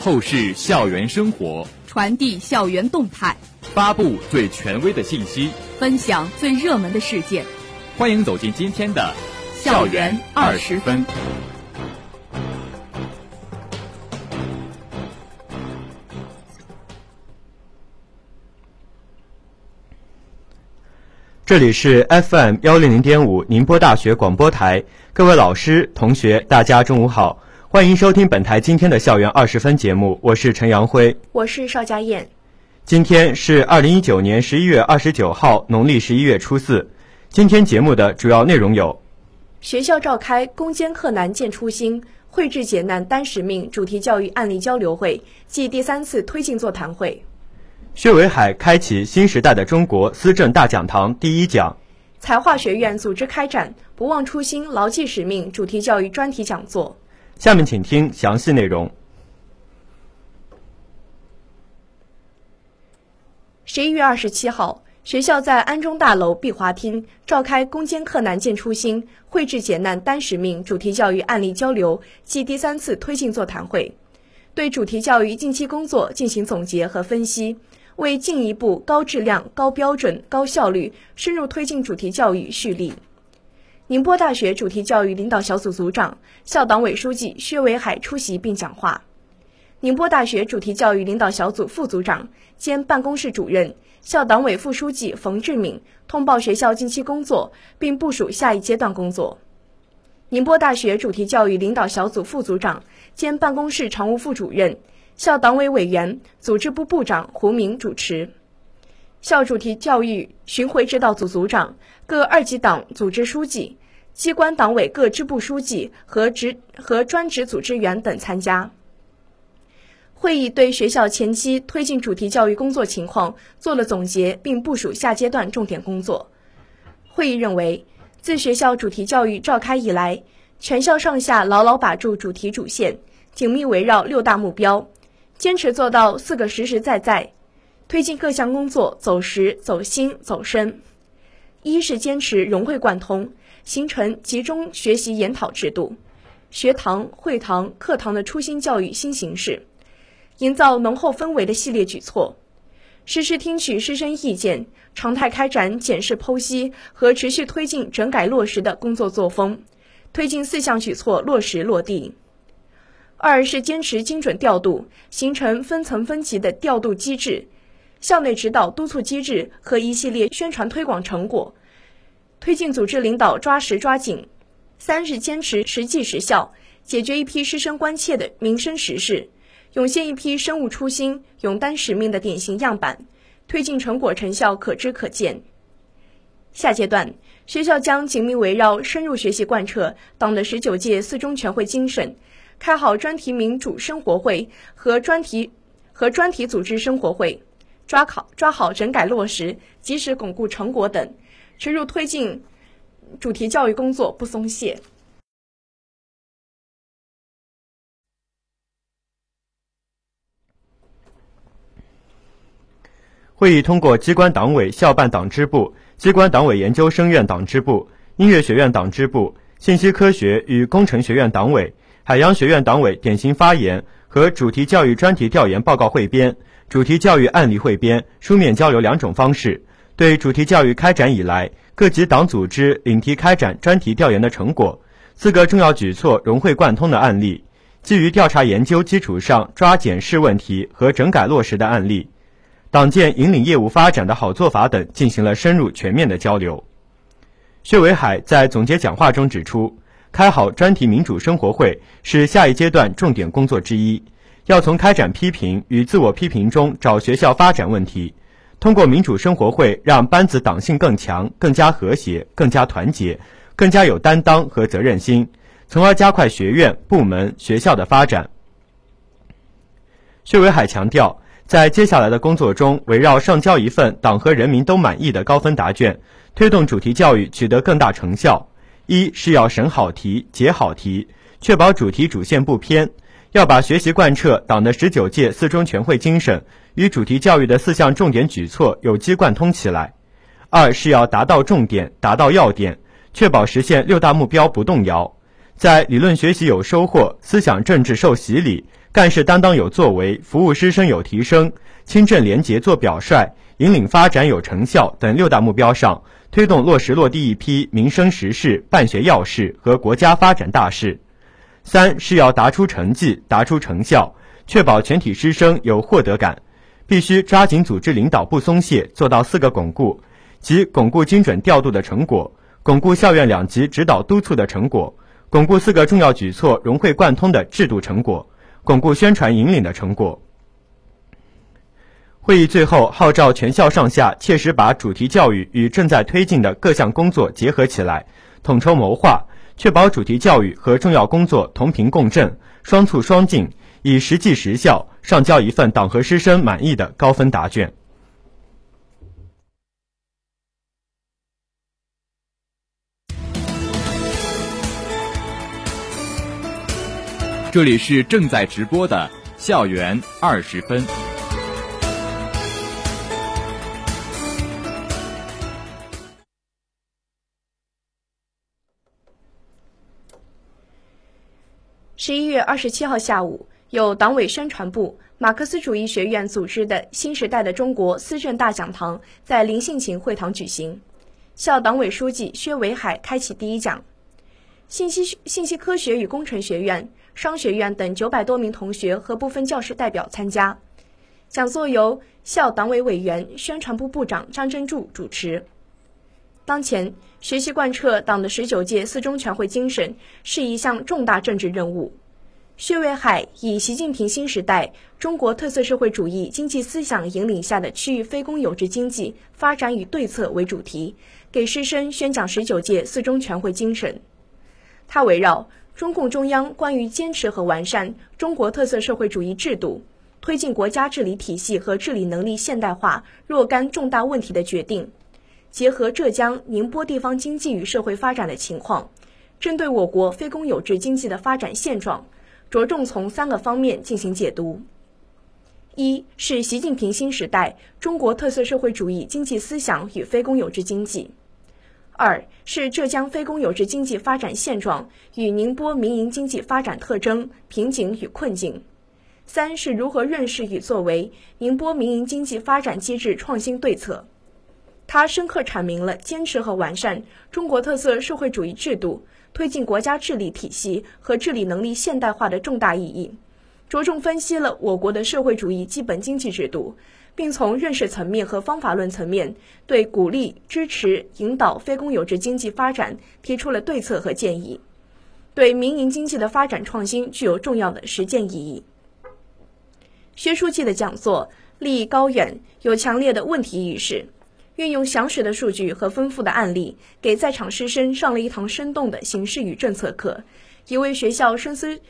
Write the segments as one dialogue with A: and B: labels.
A: 透视校园生活，
B: 传递校园动态，
A: 发布最权威的信息，
B: 分享最热门的事件。
A: 欢迎走进今天的
B: 校园二十分。
C: 这里是 FM 幺零零点五宁波大学广播台，各位老师、同学，大家中午好，欢迎收听本台今天的校园二十分节目，我是陈阳辉，
D: 我是邵佳燕。
C: 今天是二零一九年十一月二十九号，农历十一月初四。今天节目的主要内容有：
D: 学校召开“攻坚克难见初心，绘制解难担使命”主题教育案例交流会暨第三次推进座谈会。
C: 薛伟海开启新时代的中国思政大讲堂第一讲，
D: 财化学院组织开展“不忘初心，牢记使命”主题教育专题讲座。
C: 下面请听详细内容。
D: 十一月二十七号，学校在安中大楼碧华厅召开“攻坚克难见初心，绘制解难担使命”主题教育案例交流暨第三次推进座谈会，对主题教育近期工作进行总结和分析。为进一步高质量、高标准、高效率深入推进主题教育蓄力，宁波大学主题教育领导小组组长、校党委书记薛伟海出席并讲话。宁波大学主题教育领导小组副组长兼办公室主任、校党委副书记冯志敏通报学校近期工作，并部署下一阶段工作。宁波大学主题教育领导小组副组长兼办公室常务副主任。校党委委员、组织部部长胡明主持，校主题教育巡回指导组组长、各二级党组织书记、机关党委各支部书记和职和专职组织员等参加。会议对学校前期推进主题教育工作情况做了总结，并部署下阶段重点工作。会议认为，自学校主题教育召开以来，全校上下牢牢把住主题主线，紧密围绕六大目标。坚持做到四个实实在在，推进各项工作走实、走心、走深。一是坚持融会贯通，形成集中学习研讨制度，学堂、会堂、课堂的初心教育新形式，营造浓厚氛围的系列举措，实时听取师生意见，常态开展检视剖析和持续推进整改落实的工作作风，推进四项举措落实落地。二是坚持精准调度，形成分层分级的调度机制，校内指导督促机制和一系列宣传推广成果，推进组织领导抓实抓紧。三是坚持实际实效，解决一批师生关切的民生实事，涌现一批生物初心、勇担使命的典型样板，推进成果成效可知可见。下阶段，学校将紧密围绕深入学习贯彻党的十九届四中全会精神。开好专题民主生活会和专题和专题组织生活会，抓考抓好整改落实，及时巩固成果等，深入推进主题教育工作不松懈。
C: 会议通过机关党委校办党支部、机关党委研究生院党支部、音乐学院党支部、信息科学与工程学院党委。海洋学院党委典型发言和主题教育专题调研报告汇编、主题教育案例汇编、书面交流两种方式，对主题教育开展以来各级党组织领题开展专题调研的成果、四个重要举措融会贯通的案例、基于调查研究基础上抓检视问题和整改落实的案例、党建引领业务发展的好做法等，进行了深入全面的交流。薛伟海在总结讲话中指出。开好专题民主生活会是下一阶段重点工作之一，要从开展批评与自我批评中找学校发展问题，通过民主生活会让班子党性更强、更加和谐、更加团结、更加有担当和责任心，从而加快学院、部门、学校的发展。薛伟海强调，在接下来的工作中，围绕上交一份党和人民都满意的高分答卷，推动主题教育取得更大成效。一是要审好题、解好题，确保主题主线不偏，要把学习贯彻党的十九届四中全会精神与主题教育的四项重点举措有机贯通起来。二是要达到重点、达到要点，确保实现六大目标不动摇。在理论学习有收获、思想政治受洗礼、干事担当有作为、服务师生有提升、清正廉洁做表率、引领发展有成效等六大目标上，推动落实落地一批民生实事、办学要事和国家发展大事。三是要达出成绩、达出成效，确保全体师生有获得感。必须抓紧组织领导不松懈，做到四个巩固，即巩固精准调度的成果，巩固校院两级指导督促的成果，巩固四个重要举措融会贯通的制度成果，巩固宣传引领的成果。会议最后号召全校上下切实把主题教育与正在推进的各项工作结合起来，统筹谋划，确保主题教育和重要工作同频共振，双促双进。以实际实效上交一份党和师生满意的高分答卷。
A: 这里是正在直播的校园二十分。
D: 十一月二十七号下午。由党委宣传部、马克思主义学院组织的新时代的中国思政大讲堂在林信勤会堂举行，校党委书记薛维海开启第一讲。信息信息科学与工程学院、商学院等九百多名同学和部分教师代表参加。讲座由校党委委员、宣传部部长张真柱主持。当前，学习贯彻党的十九届四中全会精神是一项重大政治任务。薛维海以习近平新时代中国特色社会主义经济思想引领下的区域非公有制经济发展与对策为主题，给师生宣讲十九届四中全会精神。他围绕中共中央关于坚持和完善中国特色社会主义制度、推进国家治理体系和治理能力现代化若干重大问题的决定，结合浙江、宁波地方经济与社会发展的情况，针对我国非公有制经济的发展现状。着重从三个方面进行解读：一是习近平新时代中国特色社会主义经济思想与非公有制经济；二是浙江非公有制经济发展现状与宁波民营经济发展特征、瓶颈与困境；三是如何认识与作为宁波民营经济发展机制创新对策。他深刻阐明了坚持和完善中国特色社会主义制度。推进国家治理体系和治理能力现代化的重大意义，着重分析了我国的社会主义基本经济制度，并从认识层面和方法论层面对鼓励、支持、引导非公有制经济发展提出了对策和建议，对民营经济的发展创新具有重要的实践意义。薛书记的讲座立意高远，有强烈的问题意识。运用详实的数据和丰富的案例，给在场师生上了一堂生动的形势与政策课，也为学校深思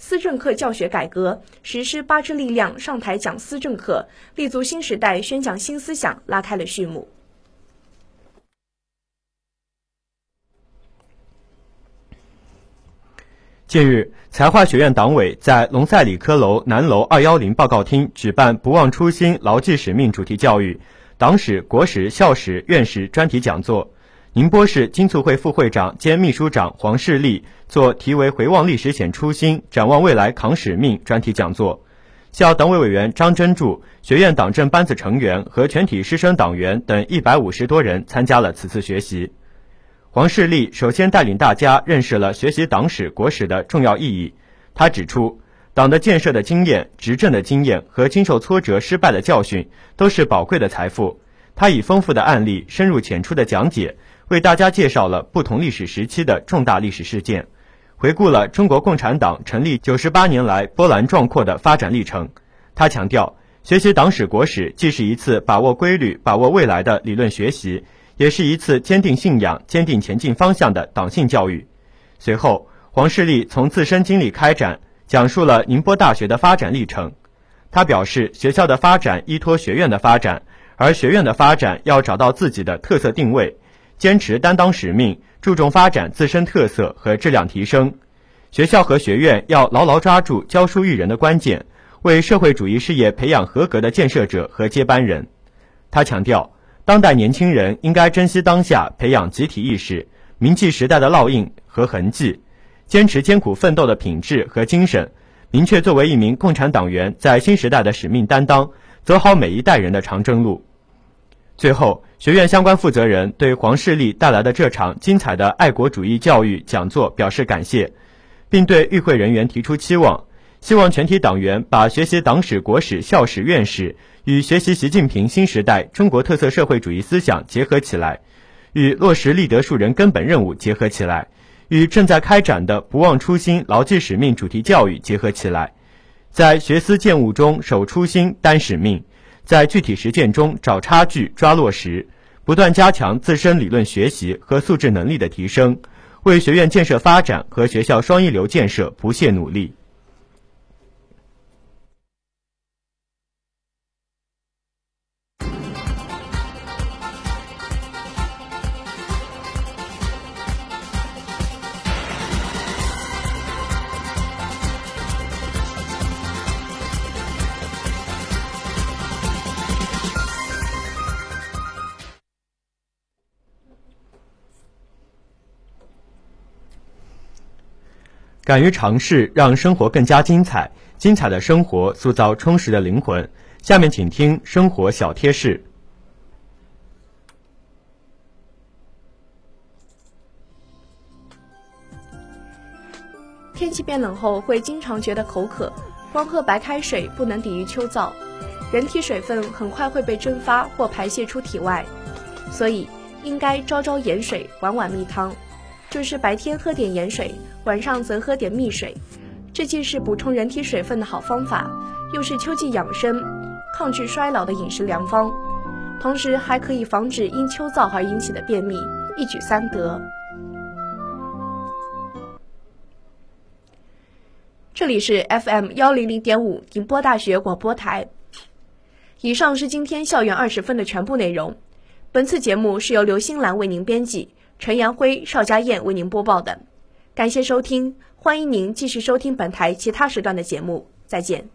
D: 思政课教学改革、实施八支力量上台讲思政课、立足新时代宣讲新思想拉开了序幕。
C: 近日，财化学院党委在龙赛理科楼南楼二幺零报告厅举办“不忘初心，牢记使命”主题教育。党史、国史、校史、院史专题讲座，宁波市金促会副会长兼秘书长黄世立做题为“回望历史显初心，展望未来扛使命”专题讲座。校党委委员张真柱、学院党政班子成员和全体师生党员等一百五十多人参加了此次学习。黄世立首先带领大家认识了学习党史、国史的重要意义。他指出。党的建设的经验、执政的经验和经受挫折、失败的教训，都是宝贵的财富。他以丰富的案例、深入浅出的讲解，为大家介绍了不同历史时期的重大历史事件，回顾了中国共产党成立九十八年来波澜壮阔的发展历程。他强调，学习党史、国史，既是一次把握规律、把握未来的理论学习，也是一次坚定信仰、坚定前进方向的党性教育。随后，黄世立从自身经历开展。讲述了宁波大学的发展历程。他表示，学校的发展依托学院的发展，而学院的发展要找到自己的特色定位，坚持担当使命，注重发展自身特色和质量提升。学校和学院要牢牢抓住教书育人的关键，为社会主义事业培养合格的建设者和接班人。他强调，当代年轻人应该珍惜当下，培养集体意识，铭记时代的烙印和痕迹。坚持艰苦奋斗的品质和精神，明确作为一名共产党员在新时代的使命担当，走好每一代人的长征路。最后，学院相关负责人对黄世立带来的这场精彩的爱国主义教育讲座表示感谢，并对与会人员提出期望，希望全体党员把学习党史、国史、校史、院史与学习习近平新时代中国特色社会主义思想结合起来，与落实立德树人根本任务结合起来，与正在开展的不忘初心、牢记使命主题教育结合起来，在学思践悟中守初心、担使命。在具体实践中找差距、抓落实，不断加强自身理论学习和素质能力的提升，为学院建设发展和学校双一流建设不懈努力。敢于尝试，让生活更加精彩。精彩的生活塑造充实的灵魂。下面请听生活小贴士。
D: 天气变冷后，会经常觉得口渴，光喝白开水不能抵御秋燥，人体水分很快会被蒸发或排泄出体外，所以应该朝朝盐水，晚晚蜜汤。就是白天喝点盐水，晚上则喝点蜜水，这既是补充人体水分的好方法，又是秋季养生、抗拒衰老的饮食良方，同时还可以防止因秋燥而引起的便秘，一举三得。这里是 FM 幺零零点五宁波大学广播台。以上是今天校园二十分的全部内容。本次节目是由刘星兰为您编辑。陈阳辉、邵家燕为您播报的，感谢收听，欢迎您继续收听本台其他时段的节目，再见。